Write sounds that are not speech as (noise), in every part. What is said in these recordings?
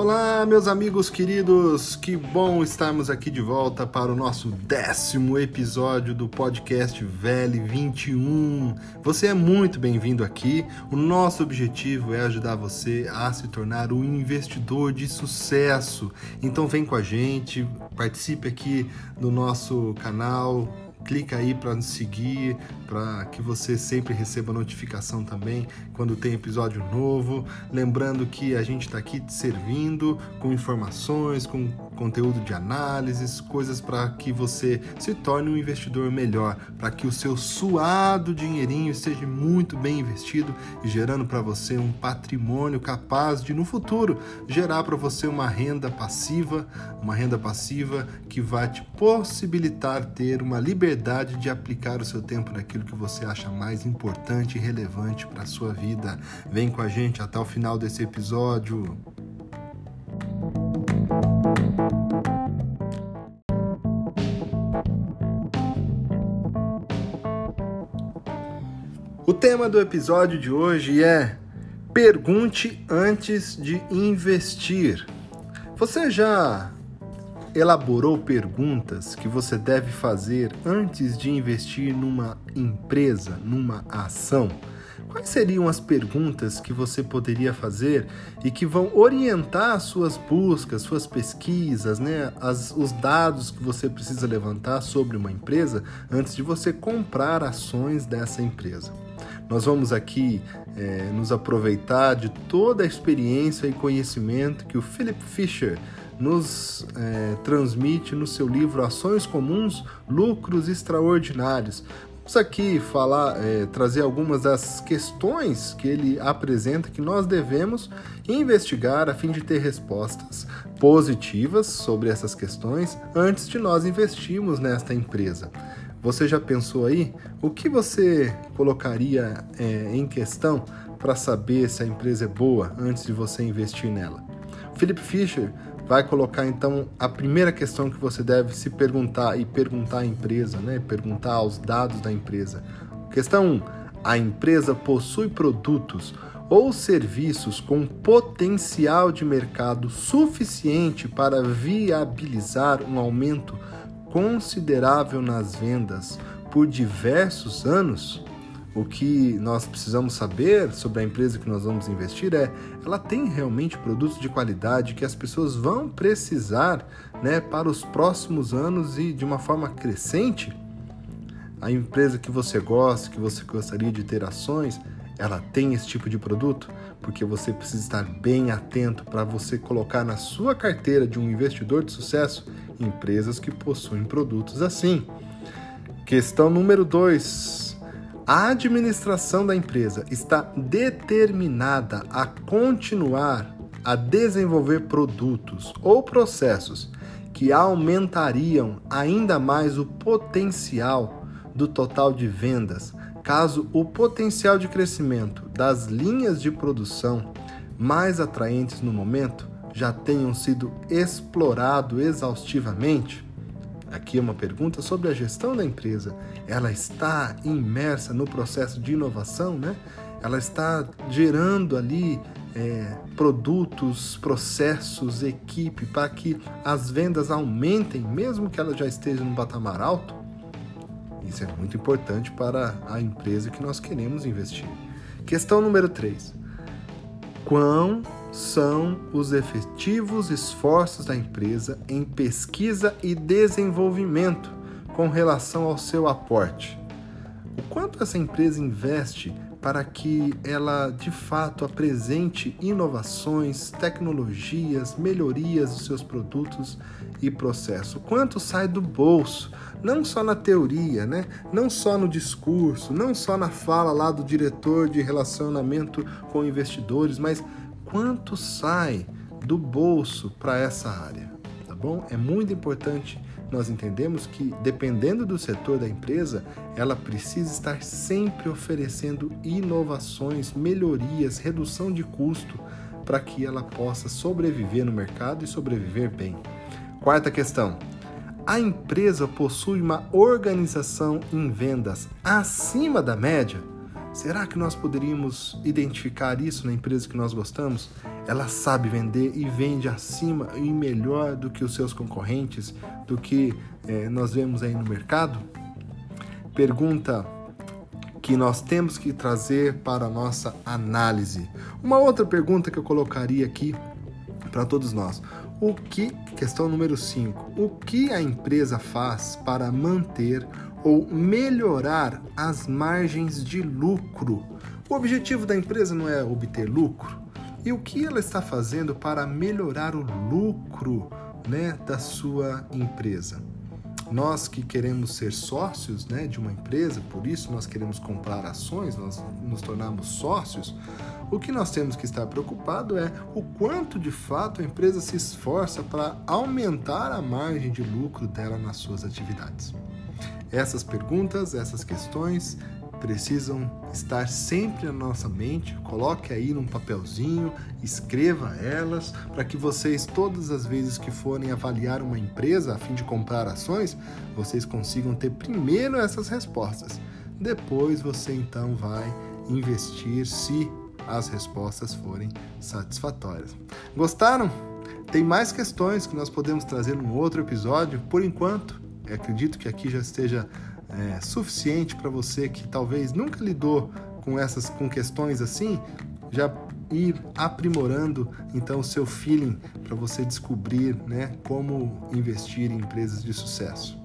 Olá, meus amigos queridos, que bom estarmos aqui de volta para o nosso décimo episódio do podcast Velho 21. Você é muito bem-vindo aqui. O nosso objetivo é ajudar você a se tornar um investidor de sucesso. Então, vem com a gente, participe aqui do nosso canal clica aí para nos seguir, para que você sempre receba notificação também quando tem episódio novo. Lembrando que a gente está aqui te servindo com informações, com conteúdo de análises, coisas para que você se torne um investidor melhor, para que o seu suado dinheirinho esteja muito bem investido e gerando para você um patrimônio capaz de no futuro gerar para você uma renda passiva, uma renda passiva que vai te possibilitar ter uma liberdade de aplicar o seu tempo naquilo que você acha mais importante e relevante para a sua vida. Vem com a gente até o final desse episódio. Tema do episódio de hoje é Pergunte antes de investir. Você já elaborou perguntas que você deve fazer antes de investir numa empresa, numa ação? Quais seriam as perguntas que você poderia fazer e que vão orientar suas buscas, suas pesquisas, né? As, os dados que você precisa levantar sobre uma empresa antes de você comprar ações dessa empresa? Nós vamos aqui é, nos aproveitar de toda a experiência e conhecimento que o Philip Fisher nos é, transmite no seu livro Ações Comuns, Lucros Extraordinários. Vamos aqui falar, é, trazer algumas das questões que ele apresenta que nós devemos investigar a fim de ter respostas positivas sobre essas questões antes de nós investirmos nesta empresa. Você já pensou aí o que você colocaria é, em questão para saber se a empresa é boa antes de você investir nela? Philip Fisher vai colocar então a primeira questão que você deve se perguntar e perguntar à empresa, né? Perguntar aos dados da empresa. Questão 1: a empresa possui produtos ou serviços com potencial de mercado suficiente para viabilizar um aumento considerável nas vendas por diversos anos, o que nós precisamos saber sobre a empresa que nós vamos investir é ela tem realmente produtos de qualidade que as pessoas vão precisar né, para os próximos anos e de uma forma crescente? A empresa que você gosta, que você gostaria de ter ações, ela tem esse tipo de produto? Porque você precisa estar bem atento para você colocar na sua carteira de um investidor de sucesso empresas que possuem produtos assim. Questão número 2. A administração da empresa está determinada a continuar a desenvolver produtos ou processos que aumentariam ainda mais o potencial do total de vendas, caso o potencial de crescimento das linhas de produção mais atraentes no momento já tenham sido explorado exaustivamente? Aqui é uma pergunta sobre a gestão da empresa. Ela está imersa no processo de inovação, né? Ela está gerando ali é, produtos, processos, equipe para que as vendas aumentem, mesmo que ela já esteja num patamar alto. Isso é muito importante para a empresa que nós queremos investir. Questão número 3. Quão são os efetivos esforços da empresa em pesquisa e desenvolvimento com relação ao seu aporte. O quanto essa empresa investe para que ela de fato apresente inovações, tecnologias, melhorias dos seus produtos e processos. Quanto sai do bolso, não só na teoria, né? não só no discurso, não só na fala lá do diretor de relacionamento com investidores, mas quanto sai do bolso para essa área, tá bom? É muito importante nós entendemos que, dependendo do setor da empresa, ela precisa estar sempre oferecendo inovações, melhorias, redução de custo para que ela possa sobreviver no mercado e sobreviver bem. Quarta questão: a empresa possui uma organização em vendas acima da média? Será que nós poderíamos identificar isso na empresa que nós gostamos? ela sabe vender e vende acima e melhor do que os seus concorrentes, do que é, nós vemos aí no mercado? Pergunta que nós temos que trazer para a nossa análise. Uma outra pergunta que eu colocaria aqui para todos nós. O que, questão número 5, o que a empresa faz para manter ou melhorar as margens de lucro? O objetivo da empresa não é obter lucro? E o que ela está fazendo para melhorar o lucro né, da sua empresa? Nós que queremos ser sócios né, de uma empresa, por isso nós queremos comprar ações, nós nos tornamos sócios, o que nós temos que estar preocupado é o quanto de fato a empresa se esforça para aumentar a margem de lucro dela nas suas atividades. Essas perguntas, essas questões precisam estar sempre na nossa mente. Coloque aí num papelzinho, escreva elas, para que vocês, todas as vezes que forem avaliar uma empresa a fim de comprar ações, vocês consigam ter primeiro essas respostas. Depois você então vai investir se as respostas forem satisfatórias. Gostaram? Tem mais questões que nós podemos trazer num outro episódio. Por enquanto, acredito que aqui já esteja é, suficiente para você que talvez nunca lidou com essas com questões assim, já ir aprimorando então o seu feeling para você descobrir, né, como investir em empresas de sucesso.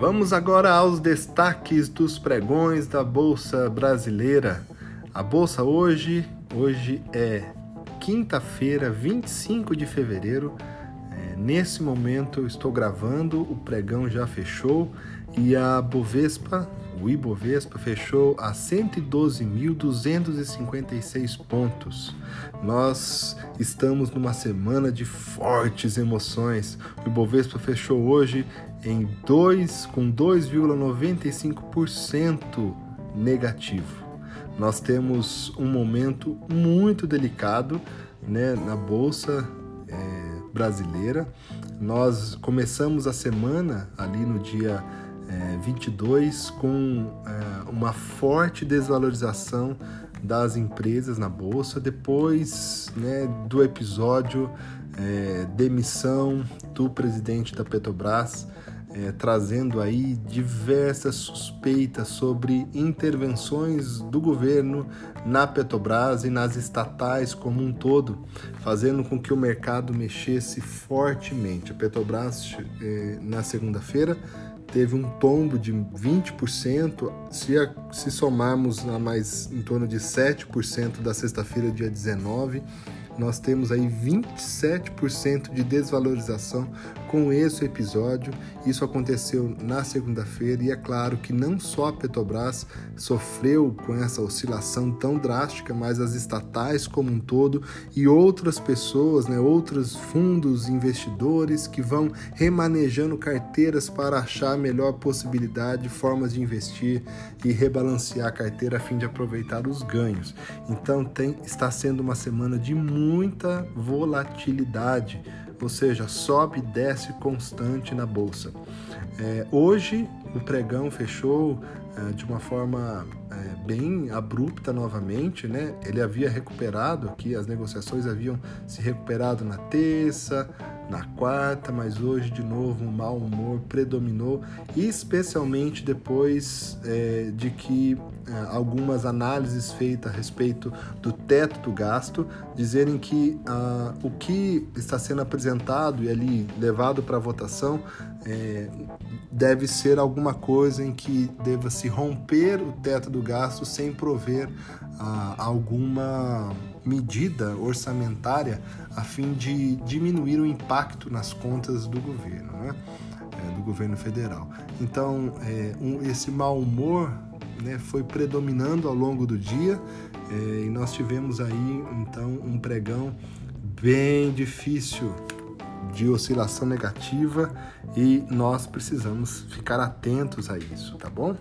Vamos agora aos destaques dos pregões da Bolsa Brasileira. A bolsa hoje, hoje é quinta-feira, 25 de fevereiro. É, nesse momento eu estou gravando, o pregão já fechou e a Bovespa, o Ibovespa, fechou a 112.256 pontos. Nós estamos numa semana de fortes emoções. O Ibovespa fechou hoje em 2 com 2,95% negativo nós temos um momento muito delicado né, na Bolsa é, brasileira. Nós começamos a semana ali no dia é, 22 com é, uma forte desvalorização das empresas na Bolsa, depois né, do episódio é, demissão do presidente da Petrobras é, trazendo aí diversas suspeitas sobre intervenções do governo na Petrobras e nas estatais como um todo, fazendo com que o mercado mexesse fortemente. A Petrobras, é, na segunda-feira, teve um tombo de 20%, se, a, se somarmos a mais em torno de 7% da sexta-feira, dia 19%, nós temos aí 27% de desvalorização com esse episódio. Isso aconteceu na segunda-feira e é claro que não só a Petrobras sofreu com essa oscilação tão drástica, mas as estatais como um todo e outras pessoas, né, outros fundos investidores que vão remanejando carteiras para achar a melhor possibilidade, formas de investir e rebalancear a carteira a fim de aproveitar os ganhos. Então tem, está sendo uma semana de muito muita volatilidade, ou seja, sobe e desce constante na bolsa. É, hoje o pregão fechou é, de uma forma é, bem abrupta novamente, né? Ele havia recuperado aqui, as negociações haviam se recuperado na terça, na quarta, mas hoje de novo o mau humor predominou, especialmente depois é, de que é, algumas análises feitas a respeito do teto do gasto dizerem que ah, o que está sendo apresentado e ali levado para votação é, deve ser alguma coisa em que deva se romper o teto do gasto sem prover ah, alguma medida orçamentária a fim de diminuir o impacto nas contas do governo, né? É, do governo federal. Então, é, um, esse mau humor né, foi predominando ao longo do dia é, e nós tivemos aí então um pregão bem difícil de oscilação negativa e nós precisamos ficar atentos a isso, tá bom?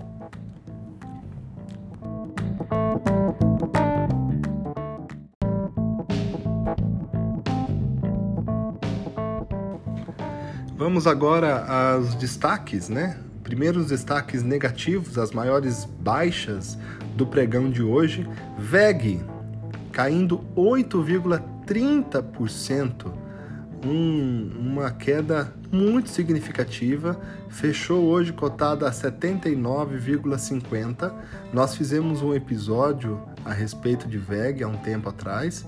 Vamos agora aos destaques, né? primeiros destaques negativos, as maiores baixas do pregão de hoje, VEG caindo 8,30%, um, uma queda muito significativa, fechou hoje cotada a 79,50. Nós fizemos um episódio a respeito de VEG há um tempo atrás,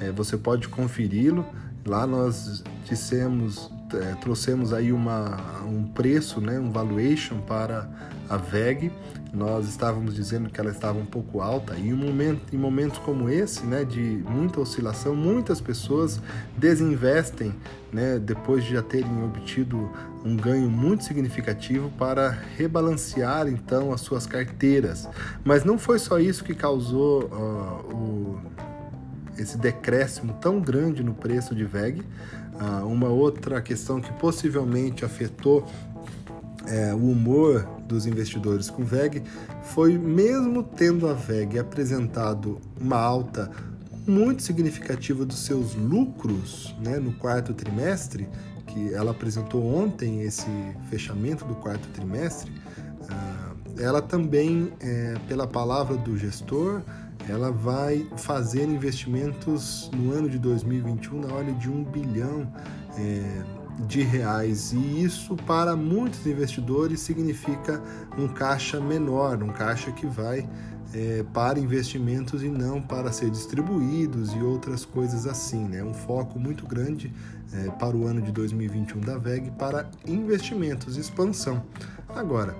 é, você pode conferi-lo. Lá nós dissemos é, trouxemos aí uma, um preço, né, um valuation para a VEG. Nós estávamos dizendo que ela estava um pouco alta e em, momento, em momentos como esse, né, de muita oscilação, muitas pessoas desinvestem, né, depois de já terem obtido um ganho muito significativo para rebalancear então as suas carteiras. Mas não foi só isso que causou uh, o, esse decréscimo tão grande no preço de VEG. Ah, uma outra questão que possivelmente afetou é, o humor dos investidores com VEG foi, mesmo tendo a VEG apresentado uma alta muito significativa dos seus lucros né, no quarto trimestre, que ela apresentou ontem esse fechamento do quarto trimestre, ah, ela também, é, pela palavra do gestor, ela vai fazer investimentos no ano de 2021 na ordem de um bilhão é, de reais e isso para muitos investidores significa um caixa menor, um caixa que vai é, para investimentos e não para ser distribuídos e outras coisas assim, né? Um foco muito grande é, para o ano de 2021 da VEG para investimentos, expansão. Agora,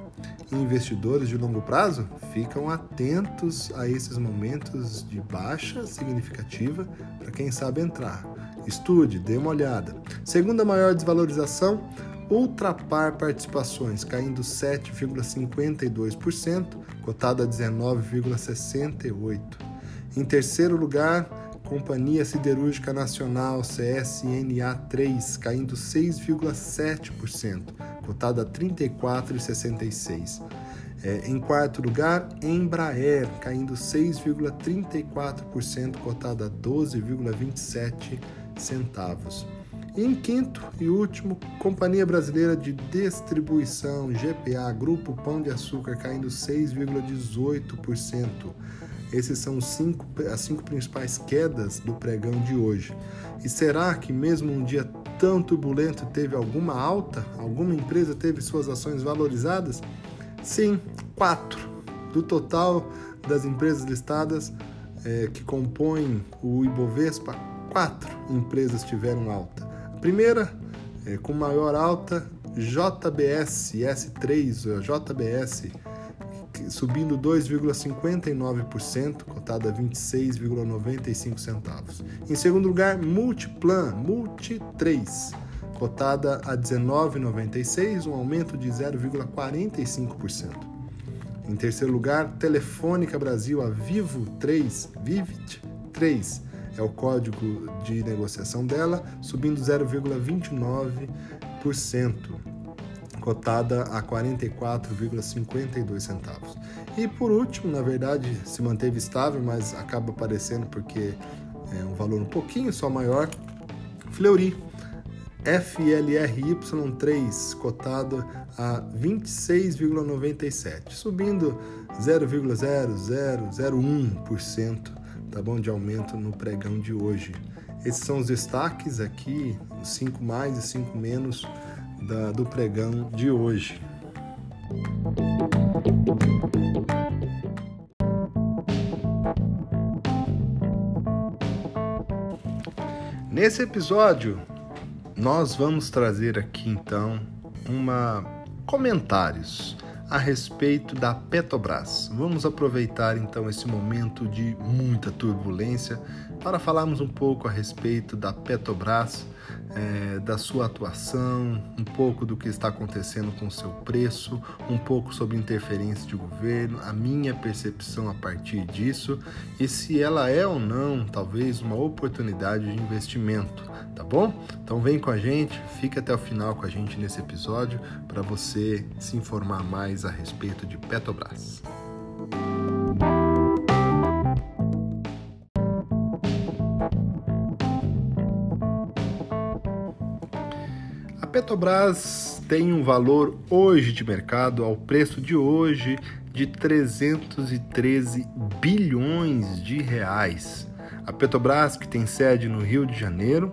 investidores de longo prazo ficam atentos a esses momentos de baixa significativa para quem sabe entrar. Estude, dê uma olhada. Segunda maior desvalorização, Ultrapar Participações, caindo 7,52%, cotada a 19,68%. Em terceiro lugar, Companhia Siderúrgica Nacional, CSNA3, caindo 6,7%, cotada a 34,66%. É, em quarto lugar, Embraer, caindo 6,34%, cotada a 12,27 centavos. Em quinto e último, Companhia Brasileira de Distribuição, GPA, Grupo Pão de Açúcar, caindo 6,18%. Esses são cinco, as cinco principais quedas do pregão de hoje. E será que mesmo um dia tão turbulento teve alguma alta? Alguma empresa teve suas ações valorizadas? Sim, quatro. Do total das empresas listadas é, que compõem o Ibovespa, quatro empresas tiveram alta. A primeira, é, com maior alta, JBS S3, JBS subindo 2,59%, cotada a 26,95 centavos. Em segundo lugar, Multiplan, Multi 3, cotada a 19,96, um aumento de 0,45%. Em terceiro lugar, Telefônica Brasil, a Vivo 3, Vivit 3, é o código de negociação dela, subindo 0,29% cotada a 44,52 centavos. E por último, na verdade, se manteve estável, mas acaba aparecendo porque é um valor um pouquinho só maior, Fleury FLRY3 cotado a 26,97, subindo 0,0001%, tá bom, de aumento no pregão de hoje. Esses são os destaques aqui, 5 mais e 5 menos da, do pregão de hoje. Nesse episódio, nós vamos trazer aqui então uma comentários a respeito da Petrobras. Vamos aproveitar então esse momento de muita turbulência para falarmos um pouco a respeito da Petrobras é, da sua atuação, um pouco do que está acontecendo com o seu preço, um pouco sobre interferência de governo, a minha percepção a partir disso e se ela é ou não, talvez, uma oportunidade de investimento, tá bom? Então vem com a gente, fica até o final com a gente nesse episódio para você se informar mais a respeito de Petrobras. Petrobras tem um valor hoje de mercado, ao preço de hoje, de 313 bilhões de reais. A Petrobras, que tem sede no Rio de Janeiro,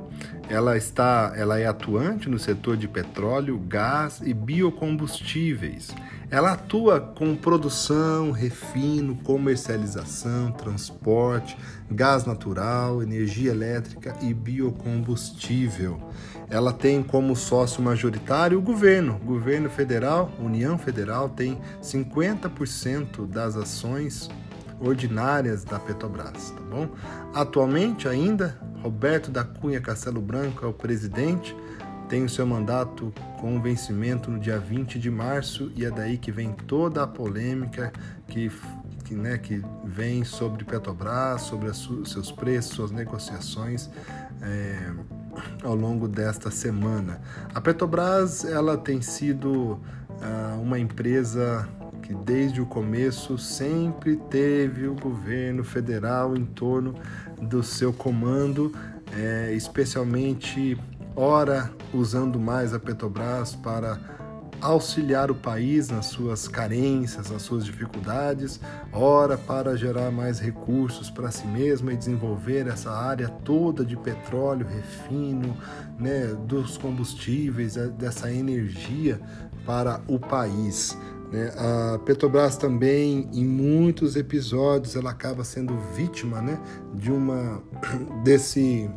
ela está, ela é atuante no setor de petróleo, gás e biocombustíveis. Ela atua com produção, refino, comercialização, transporte, gás natural, energia elétrica e biocombustível. Ela tem como sócio majoritário o governo. Governo federal, União Federal, tem 50% das ações ordinárias da Petrobras, tá bom? Atualmente ainda, Roberto da Cunha Castelo Branco é o presidente, tem o seu mandato com vencimento no dia 20 de março e é daí que vem toda a polêmica que, que, né, que vem sobre Petrobras, sobre seus preços, suas negociações é, ao longo desta semana. A Petrobras ela tem sido ah, uma empresa que desde o começo sempre teve o governo federal em torno do seu comando, é, especialmente ora usando mais a Petrobras para auxiliar o país nas suas carências, nas suas dificuldades, ora para gerar mais recursos para si mesma e desenvolver essa área toda de petróleo, refino, né, dos combustíveis, dessa energia para o país. Né? A Petrobras também, em muitos episódios, ela acaba sendo vítima né, de uma (clears throat) desse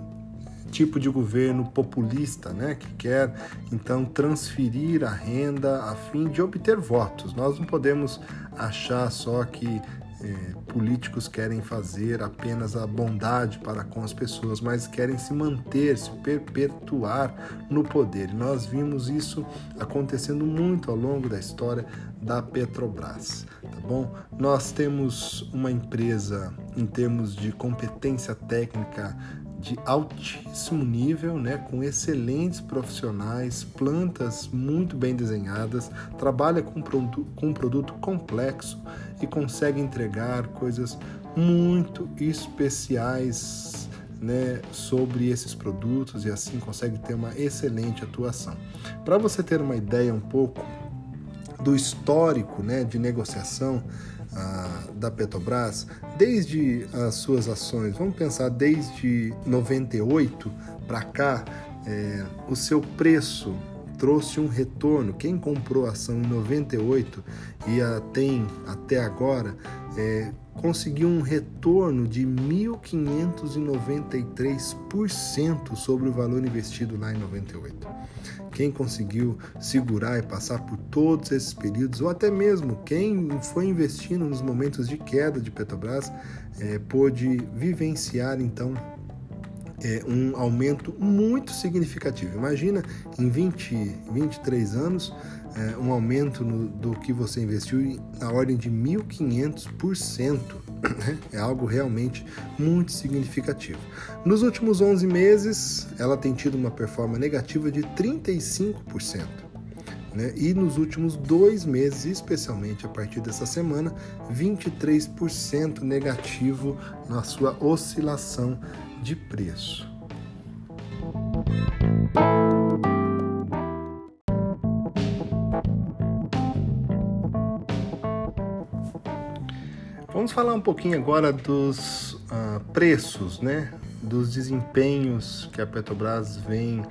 tipo de governo populista, né, que quer então transferir a renda a fim de obter votos. Nós não podemos achar só que é, políticos querem fazer apenas a bondade para com as pessoas, mas querem se manter, se perpetuar no poder. E nós vimos isso acontecendo muito ao longo da história da Petrobras, tá bom? Nós temos uma empresa em termos de competência técnica de altíssimo nível, né, com excelentes profissionais, plantas muito bem desenhadas, trabalha com, com um produto complexo e consegue entregar coisas muito especiais né, sobre esses produtos e assim consegue ter uma excelente atuação. Para você ter uma ideia um pouco do histórico né, de negociação da Petrobras, desde as suas ações, vamos pensar desde 98 para cá, é, o seu preço trouxe um retorno. Quem comprou a ação em 98 e a tem até agora é, conseguiu um retorno de 1.593% sobre o valor investido lá em 98. Quem conseguiu segurar e passar por todos esses períodos, ou até mesmo quem foi investindo nos momentos de queda de Petrobras, é, pôde vivenciar então é, um aumento muito significativo. Imagina em 20, 23 anos é, um aumento no, do que você investiu na ordem de 1.500%. Né? É algo realmente muito significativo. Nos últimos 11 meses, ela tem tido uma performance negativa de 35%. Né? E nos últimos dois meses, especialmente a partir dessa semana, 23% negativo na sua oscilação de preço. Vamos falar um pouquinho agora dos uh, preços, né? Dos desempenhos que a Petrobras vem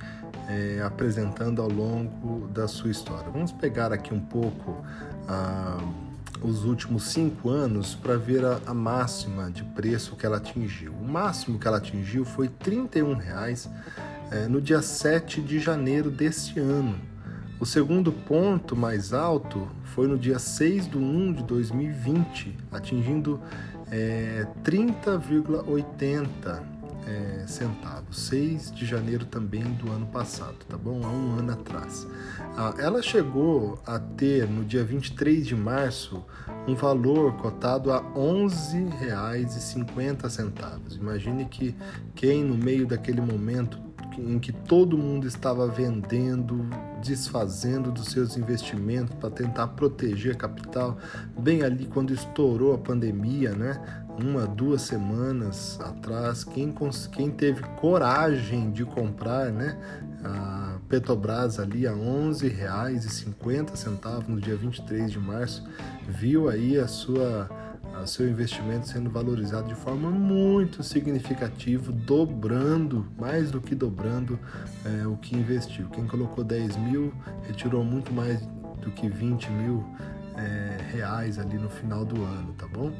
é, apresentando ao longo da sua história. Vamos pegar aqui um pouco uh, os últimos cinco anos para ver a, a, máxima de preço que ela atingiu. O máximo que ela atingiu foi R$ 31,00 é, no dia 7 de janeiro deste ano. O segundo ponto mais alto foi no dia 6 de 1 de 2020, atingindo é, 30,80 é, centavos, 6 de janeiro também do ano passado, tá bom? Há um ano atrás. Ah, ela chegou a ter no dia 23 de março um valor cotado a R$ 11,50. Imagine que quem no meio daquele momento em que todo mundo estava vendendo, desfazendo dos seus investimentos para tentar proteger capital, bem ali quando estourou a pandemia, né? uma, duas semanas atrás, quem, quem teve coragem de comprar, né? A Petrobras ali a R$ 11,50 no dia 23 de março, viu aí a sua a seu investimento sendo valorizado de forma muito significativa, dobrando, mais do que dobrando é, o que investiu. Quem colocou 10 mil retirou muito mais do que 20 mil é, reais ali no final do ano, tá bom?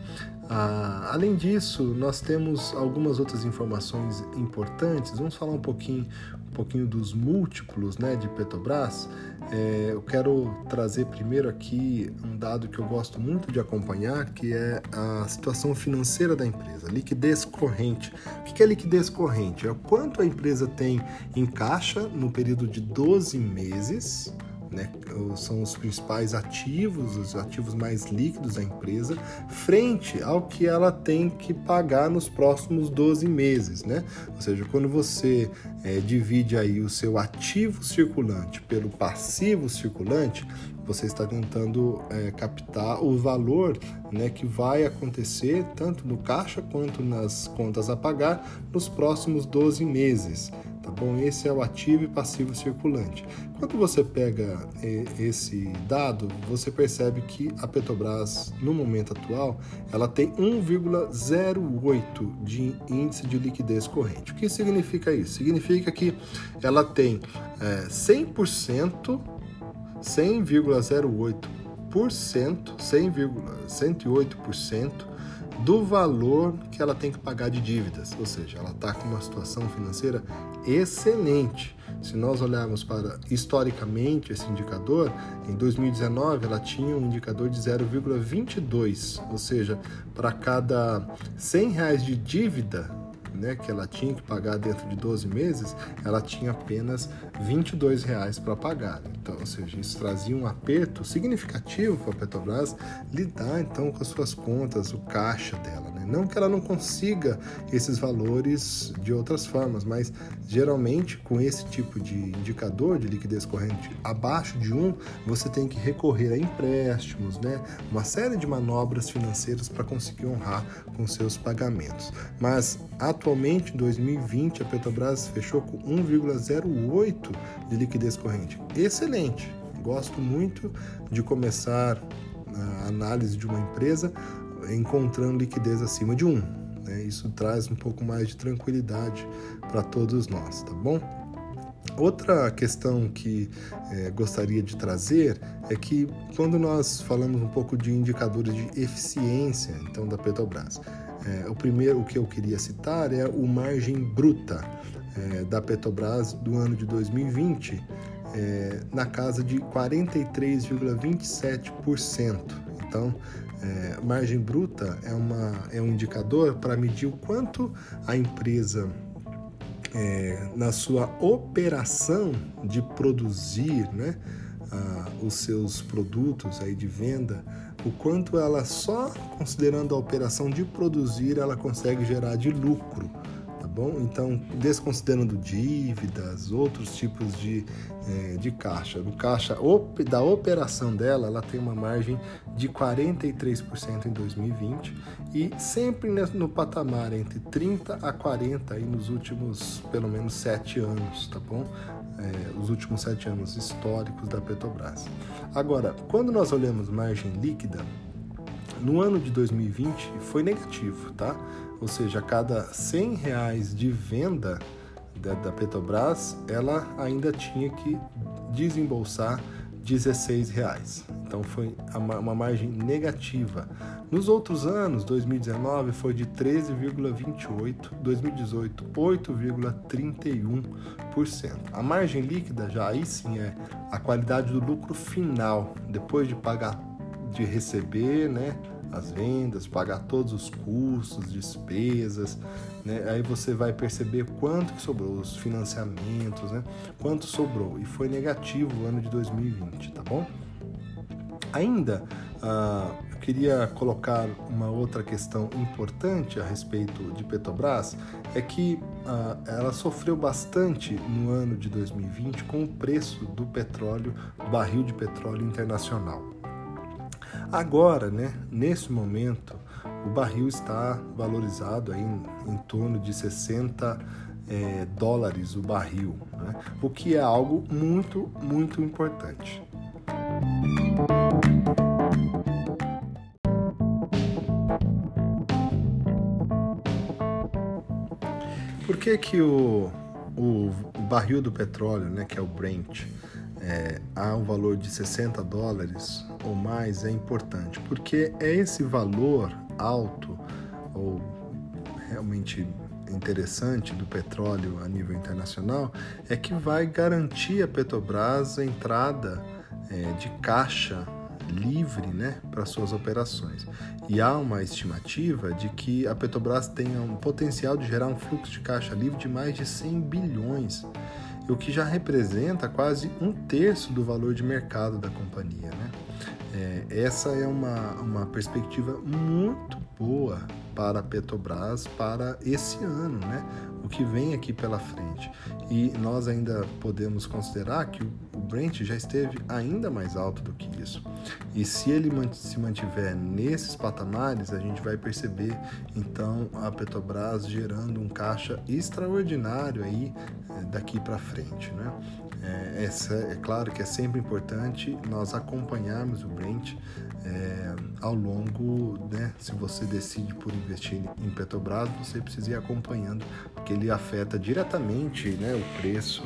Ah, além disso, nós temos algumas outras informações importantes. Vamos falar um pouquinho, um pouquinho dos múltiplos né, de Petrobras. É, eu quero trazer primeiro aqui um dado que eu gosto muito de acompanhar, que é a situação financeira da empresa, liquidez corrente. O que é liquidez corrente? É o quanto a empresa tem em caixa no período de 12 meses né, são os principais ativos, os ativos mais líquidos da empresa, frente ao que ela tem que pagar nos próximos 12 meses. Né? Ou seja, quando você é, divide aí o seu ativo circulante pelo passivo circulante, você está tentando é, captar o valor né, que vai acontecer tanto no caixa quanto nas contas a pagar nos próximos 12 meses tá bom? Esse é o ativo e passivo circulante. Quando você pega é, esse dado, você percebe que a Petrobras, no momento atual, ela tem 1,08 de índice de liquidez corrente. O que significa isso? Significa que ela tem é, 100%, 100,08%, 100,108% do valor que ela tem que pagar de dívidas, ou seja, ela está com uma situação financeira excelente. Se nós olharmos para historicamente esse indicador, em 2019 ela tinha um indicador de 0,22, ou seja, para cada 100 reais de dívida né, que ela tinha que pagar dentro de 12 meses, ela tinha apenas 22 reais para pagar. Então, ou seja, isso trazia um aperto significativo para a Petrobras lidar então com as suas contas, o caixa dela. Não que ela não consiga esses valores de outras formas, mas geralmente com esse tipo de indicador de liquidez corrente abaixo de um, você tem que recorrer a empréstimos, né? uma série de manobras financeiras para conseguir honrar com seus pagamentos. Mas atualmente, em 2020, a Petrobras fechou com 1,08 de liquidez corrente. Excelente! Gosto muito de começar a análise de uma empresa encontrando liquidez acima de 1. Né? Isso traz um pouco mais de tranquilidade para todos nós, tá bom? Outra questão que é, gostaria de trazer é que quando nós falamos um pouco de indicadores de eficiência então da Petrobras, é, o primeiro o que eu queria citar é o margem bruta é, da Petrobras do ano de 2020 é, na casa de 43,27%. Então, é, margem bruta é, uma, é um indicador para medir o quanto a empresa, é, na sua operação de produzir né, a, os seus produtos aí de venda, o quanto ela só considerando a operação de produzir ela consegue gerar de lucro bom? Então, desconsiderando dívidas, outros tipos de, é, de caixa. No caixa op, da operação dela, ela tem uma margem de 43% em 2020 e sempre no patamar entre 30 a 40 aí nos últimos pelo menos sete anos, tá bom? É, os últimos sete anos históricos da Petrobras. Agora, quando nós olhamos margem líquida, no ano de 2020 foi negativo, tá? Ou seja, a cada 100 reais de venda da, da Petrobras, ela ainda tinha que desembolsar 16 reais. Então foi uma margem negativa. Nos outros anos, 2019 foi de 13,28, 2018 8,31%. A margem líquida já aí sim é a qualidade do lucro final, depois de pagar de receber, né, as vendas, pagar todos os custos, despesas, né? Aí você vai perceber quanto que sobrou, os financiamentos, né? Quanto sobrou. E foi negativo o ano de 2020, tá bom? Ainda, uh, eu queria colocar uma outra questão importante a respeito de Petrobras, é que uh, ela sofreu bastante no ano de 2020 com o preço do petróleo, do barril de petróleo internacional. Agora, né, nesse momento, o barril está valorizado aí em, em torno de 60 é, dólares o barril, né? o que é algo muito, muito importante. Por que, que o, o, o barril do petróleo, né, que é o Brent, é, há um valor de 60 dólares ou mais é importante, porque é esse valor alto ou realmente interessante do petróleo a nível internacional é que vai garantir a Petrobras a entrada é, de caixa livre né, para suas operações. E há uma estimativa de que a Petrobras tenha um potencial de gerar um fluxo de caixa livre de mais de 100 bilhões, o que já representa quase um terço do valor de mercado da companhia. Né? É, essa é uma, uma perspectiva muito boa para a Petrobras para esse ano, né? o que vem aqui pela frente. E nós ainda podemos considerar que o Brent já esteve ainda mais alto do que isso. E se ele se mantiver nesses patamares, a gente vai perceber então a Petrobras gerando um caixa extraordinário aí eh, daqui para frente, né? É, essa, é claro que é sempre importante nós acompanharmos o Brent é, ao longo, né, se você decide por investir em Petrobras, você precisa ir acompanhando, porque ele afeta diretamente né, o preço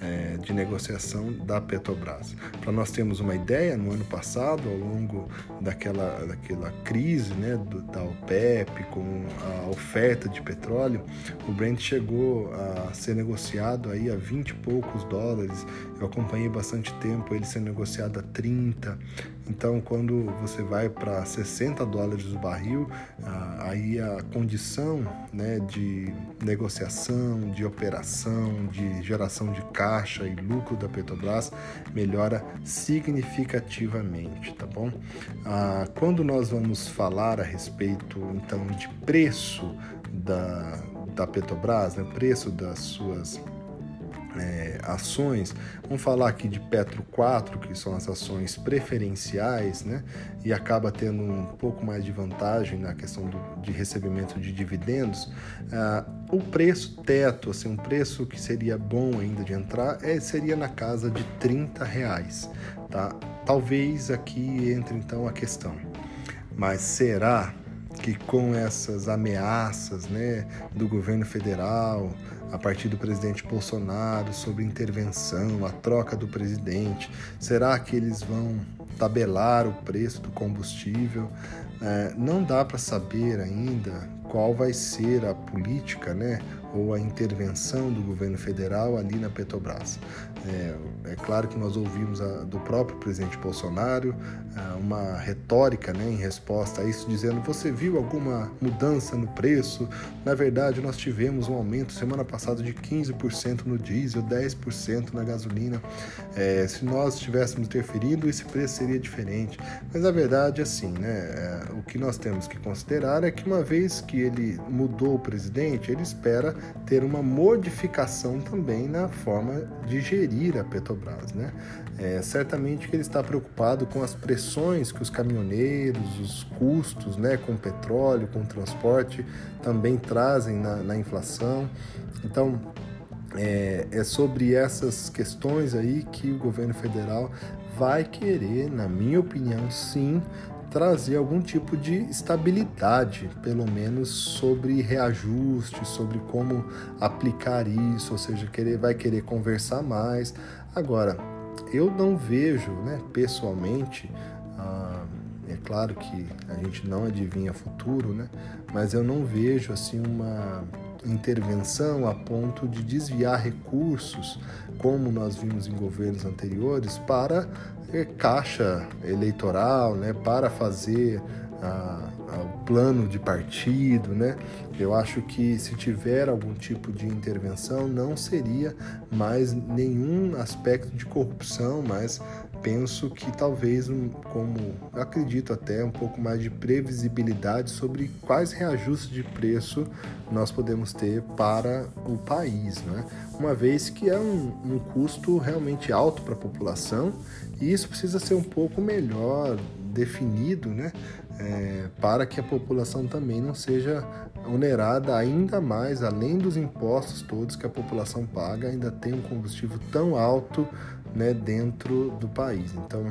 é, de negociação da Petrobras. Para nós termos uma ideia, no ano passado, ao longo daquela, daquela crise né, do, da OPEP com a oferta de petróleo, o Brent chegou a ser negociado aí a 20 e poucos dólares. Eu acompanhei bastante tempo ele ser negociado a 30. Então, quando você vai para 60 dólares o barril, aí a condição né, de negociação, de operação, de geração de caixa e lucro da Petrobras melhora significativamente, tá bom? Ah, quando nós vamos falar a respeito então de preço da, da Petrobras, né, preço das suas é, ações, vamos falar aqui de Petro 4, que são as ações preferenciais, né? E acaba tendo um pouco mais de vantagem na questão do, de recebimento de dividendos. Ah, o preço teto, assim, um preço que seria bom ainda de entrar, é, seria na casa de 30 reais, tá? Talvez aqui entre então a questão. Mas será que com essas ameaças, né, do governo federal, a partir do presidente Bolsonaro sobre intervenção, a troca do presidente? Será que eles vão tabelar o preço do combustível? É, não dá para saber ainda qual vai ser a política, né, ou a intervenção do governo federal ali na Petrobras. É, é claro que nós ouvimos a, do próprio presidente Bolsonaro a, uma retórica né, em resposta a isso, dizendo: Você viu alguma mudança no preço? Na verdade, nós tivemos um aumento semana passada de 15% no diesel, 10% na gasolina. É, se nós tivéssemos interferido, esse preço seria diferente. Mas a verdade é assim: né, é, o que nós temos que considerar é que uma vez que ele mudou o presidente, ele espera ter uma modificação também na forma de gerir a Petrobras. Né? É, certamente que ele está preocupado com as pressões que os caminhoneiros, os custos né, com petróleo, com transporte também trazem na, na inflação. Então, é, é, sobre essas questões aí que o governo federal vai querer, na minha opinião, sim, trazer algum tipo de estabilidade, pelo menos sobre reajuste, sobre como aplicar isso, ou seja, querer, vai querer conversar mais. Agora, eu não vejo, né, pessoalmente, ah, é claro que a gente não adivinha futuro, né, mas eu não vejo assim uma intervenção a ponto de desviar recursos, como nós vimos em governos anteriores, para caixa eleitoral, né, para fazer a, o plano de partido, né? Eu acho que se tiver algum tipo de intervenção, não seria mais nenhum aspecto de corrupção, mas penso que talvez, como acredito até, um pouco mais de previsibilidade sobre quais reajustes de preço nós podemos ter para o país, né? uma vez que é um, um custo realmente alto para a população e isso precisa ser um pouco melhor definido, né? É, para que a população também não seja onerada ainda mais, além dos impostos todos que a população paga, ainda tem um combustível tão alto né, dentro do país. Então,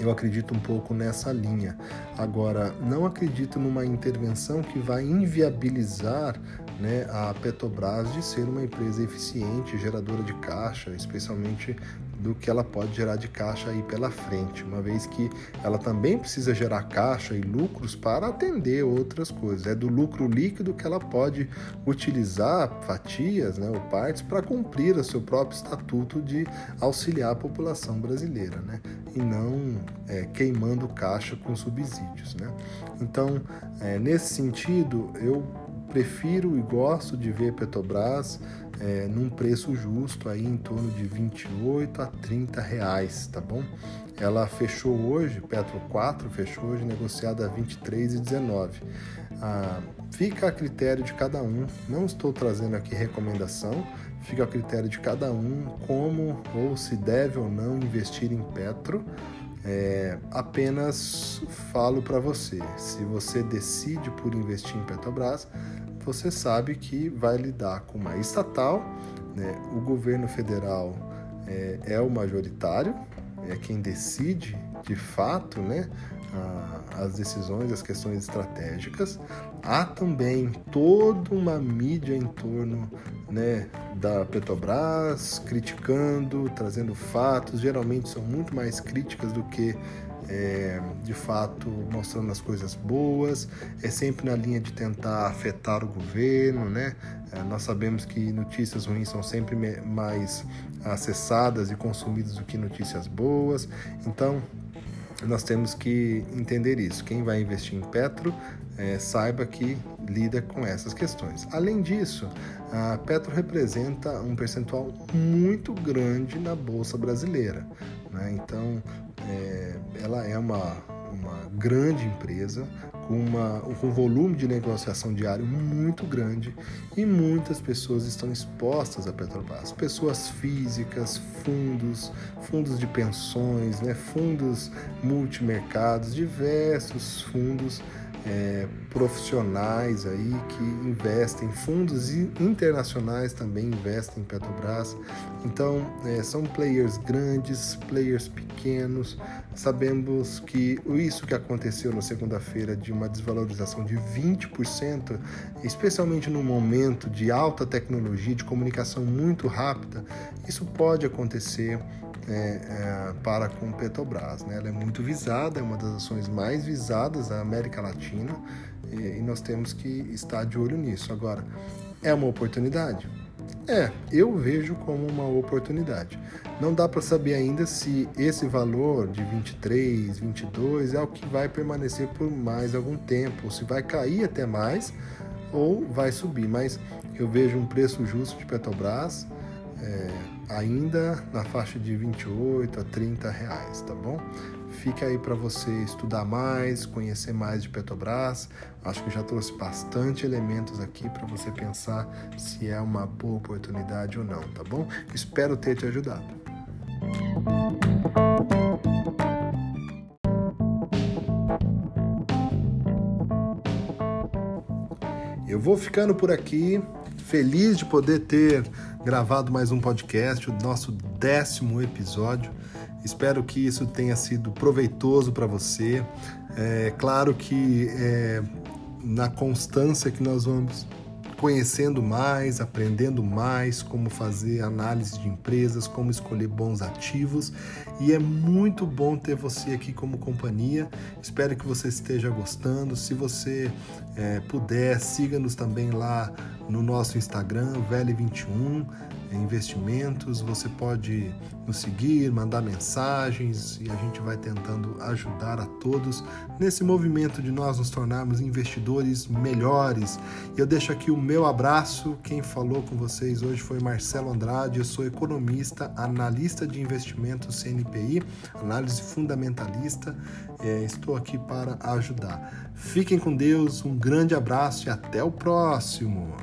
eu acredito um pouco nessa linha. Agora, não acredito numa intervenção que vai inviabilizar né, a Petrobras de ser uma empresa eficiente, geradora de caixa, especialmente do que ela pode gerar de caixa aí pela frente, uma vez que ela também precisa gerar caixa e lucros para atender outras coisas. É do lucro líquido que ela pode utilizar fatias né, ou partes para cumprir o seu próprio estatuto de auxiliar a população brasileira, né, e não é, queimando caixa com subsídios. Né. Então, é, nesse sentido, eu prefiro e gosto de ver Petrobras é, num preço justo aí em torno de 28 a 30 reais, tá bom? Ela fechou hoje, Petro 4 fechou hoje negociada a 23,19. Ah, fica a critério de cada um. Não estou trazendo aqui recomendação, fica a critério de cada um como ou se deve ou não investir em Petro. É, apenas falo para você, se você decide por investir em Petrobras, você sabe que vai lidar com uma estatal, né? o governo federal é, é o majoritário, é quem decide de fato né, a, as decisões, as questões estratégicas. Há também toda uma mídia em torno né, da Petrobras, criticando, trazendo fatos, geralmente são muito mais críticas do que é, de fato mostrando as coisas boas, é sempre na linha de tentar afetar o governo, né? É, nós sabemos que notícias ruins são sempre mais acessadas e consumidas do que notícias boas, então nós temos que entender isso. Quem vai investir em Petro, é, saiba que lida com essas questões. Além disso, a Petro representa um percentual muito grande na Bolsa Brasileira. Né? Então, é, ela é uma, uma grande empresa com, uma, com um volume de negociação diário muito grande e muitas pessoas estão expostas à Petrobras. Pessoas físicas, fundos, fundos de pensões, né, fundos multimercados, diversos fundos é, profissionais aí que investem, fundos internacionais também investem em Petrobras. Então, é, são players grandes, players pequenos. Sabemos que isso que aconteceu na segunda-feira de uma desvalorização de 20%, especialmente no momento de alta tecnologia, de comunicação muito rápida, isso pode acontecer é, é, para com Petrobras. Né? Ela é muito visada, é uma das ações mais visadas da América Latina e, e nós temos que estar de olho nisso. Agora, é uma oportunidade? É, eu vejo como uma oportunidade. Não dá para saber ainda se esse valor de 23, 22 é o que vai permanecer por mais algum tempo, se vai cair até mais ou vai subir. Mas eu vejo um preço justo de Petrobras. É, ainda na faixa de 28 a 30 reais, tá bom? Fica aí para você estudar mais, conhecer mais de Petrobras. Acho que já trouxe bastante elementos aqui para você pensar se é uma boa oportunidade ou não, tá bom? Espero ter te ajudado. Eu vou ficando por aqui, feliz de poder ter gravado mais um podcast, o nosso décimo episódio. Espero que isso tenha sido proveitoso para você. É claro que é, na constância que nós vamos conhecendo mais, aprendendo mais como fazer análise de empresas, como escolher bons ativos. E é muito bom ter você aqui como companhia. Espero que você esteja gostando. Se você é, puder, siga-nos também lá no nosso Instagram, Vele21 investimentos. Você pode nos seguir, mandar mensagens e a gente vai tentando ajudar a todos nesse movimento de nós nos tornarmos investidores melhores. Eu deixo aqui o meu abraço. Quem falou com vocês hoje foi Marcelo Andrade. Eu sou economista, analista de investimentos CNPI, análise fundamentalista. É, estou aqui para ajudar. Fiquem com Deus, um grande abraço e até o próximo.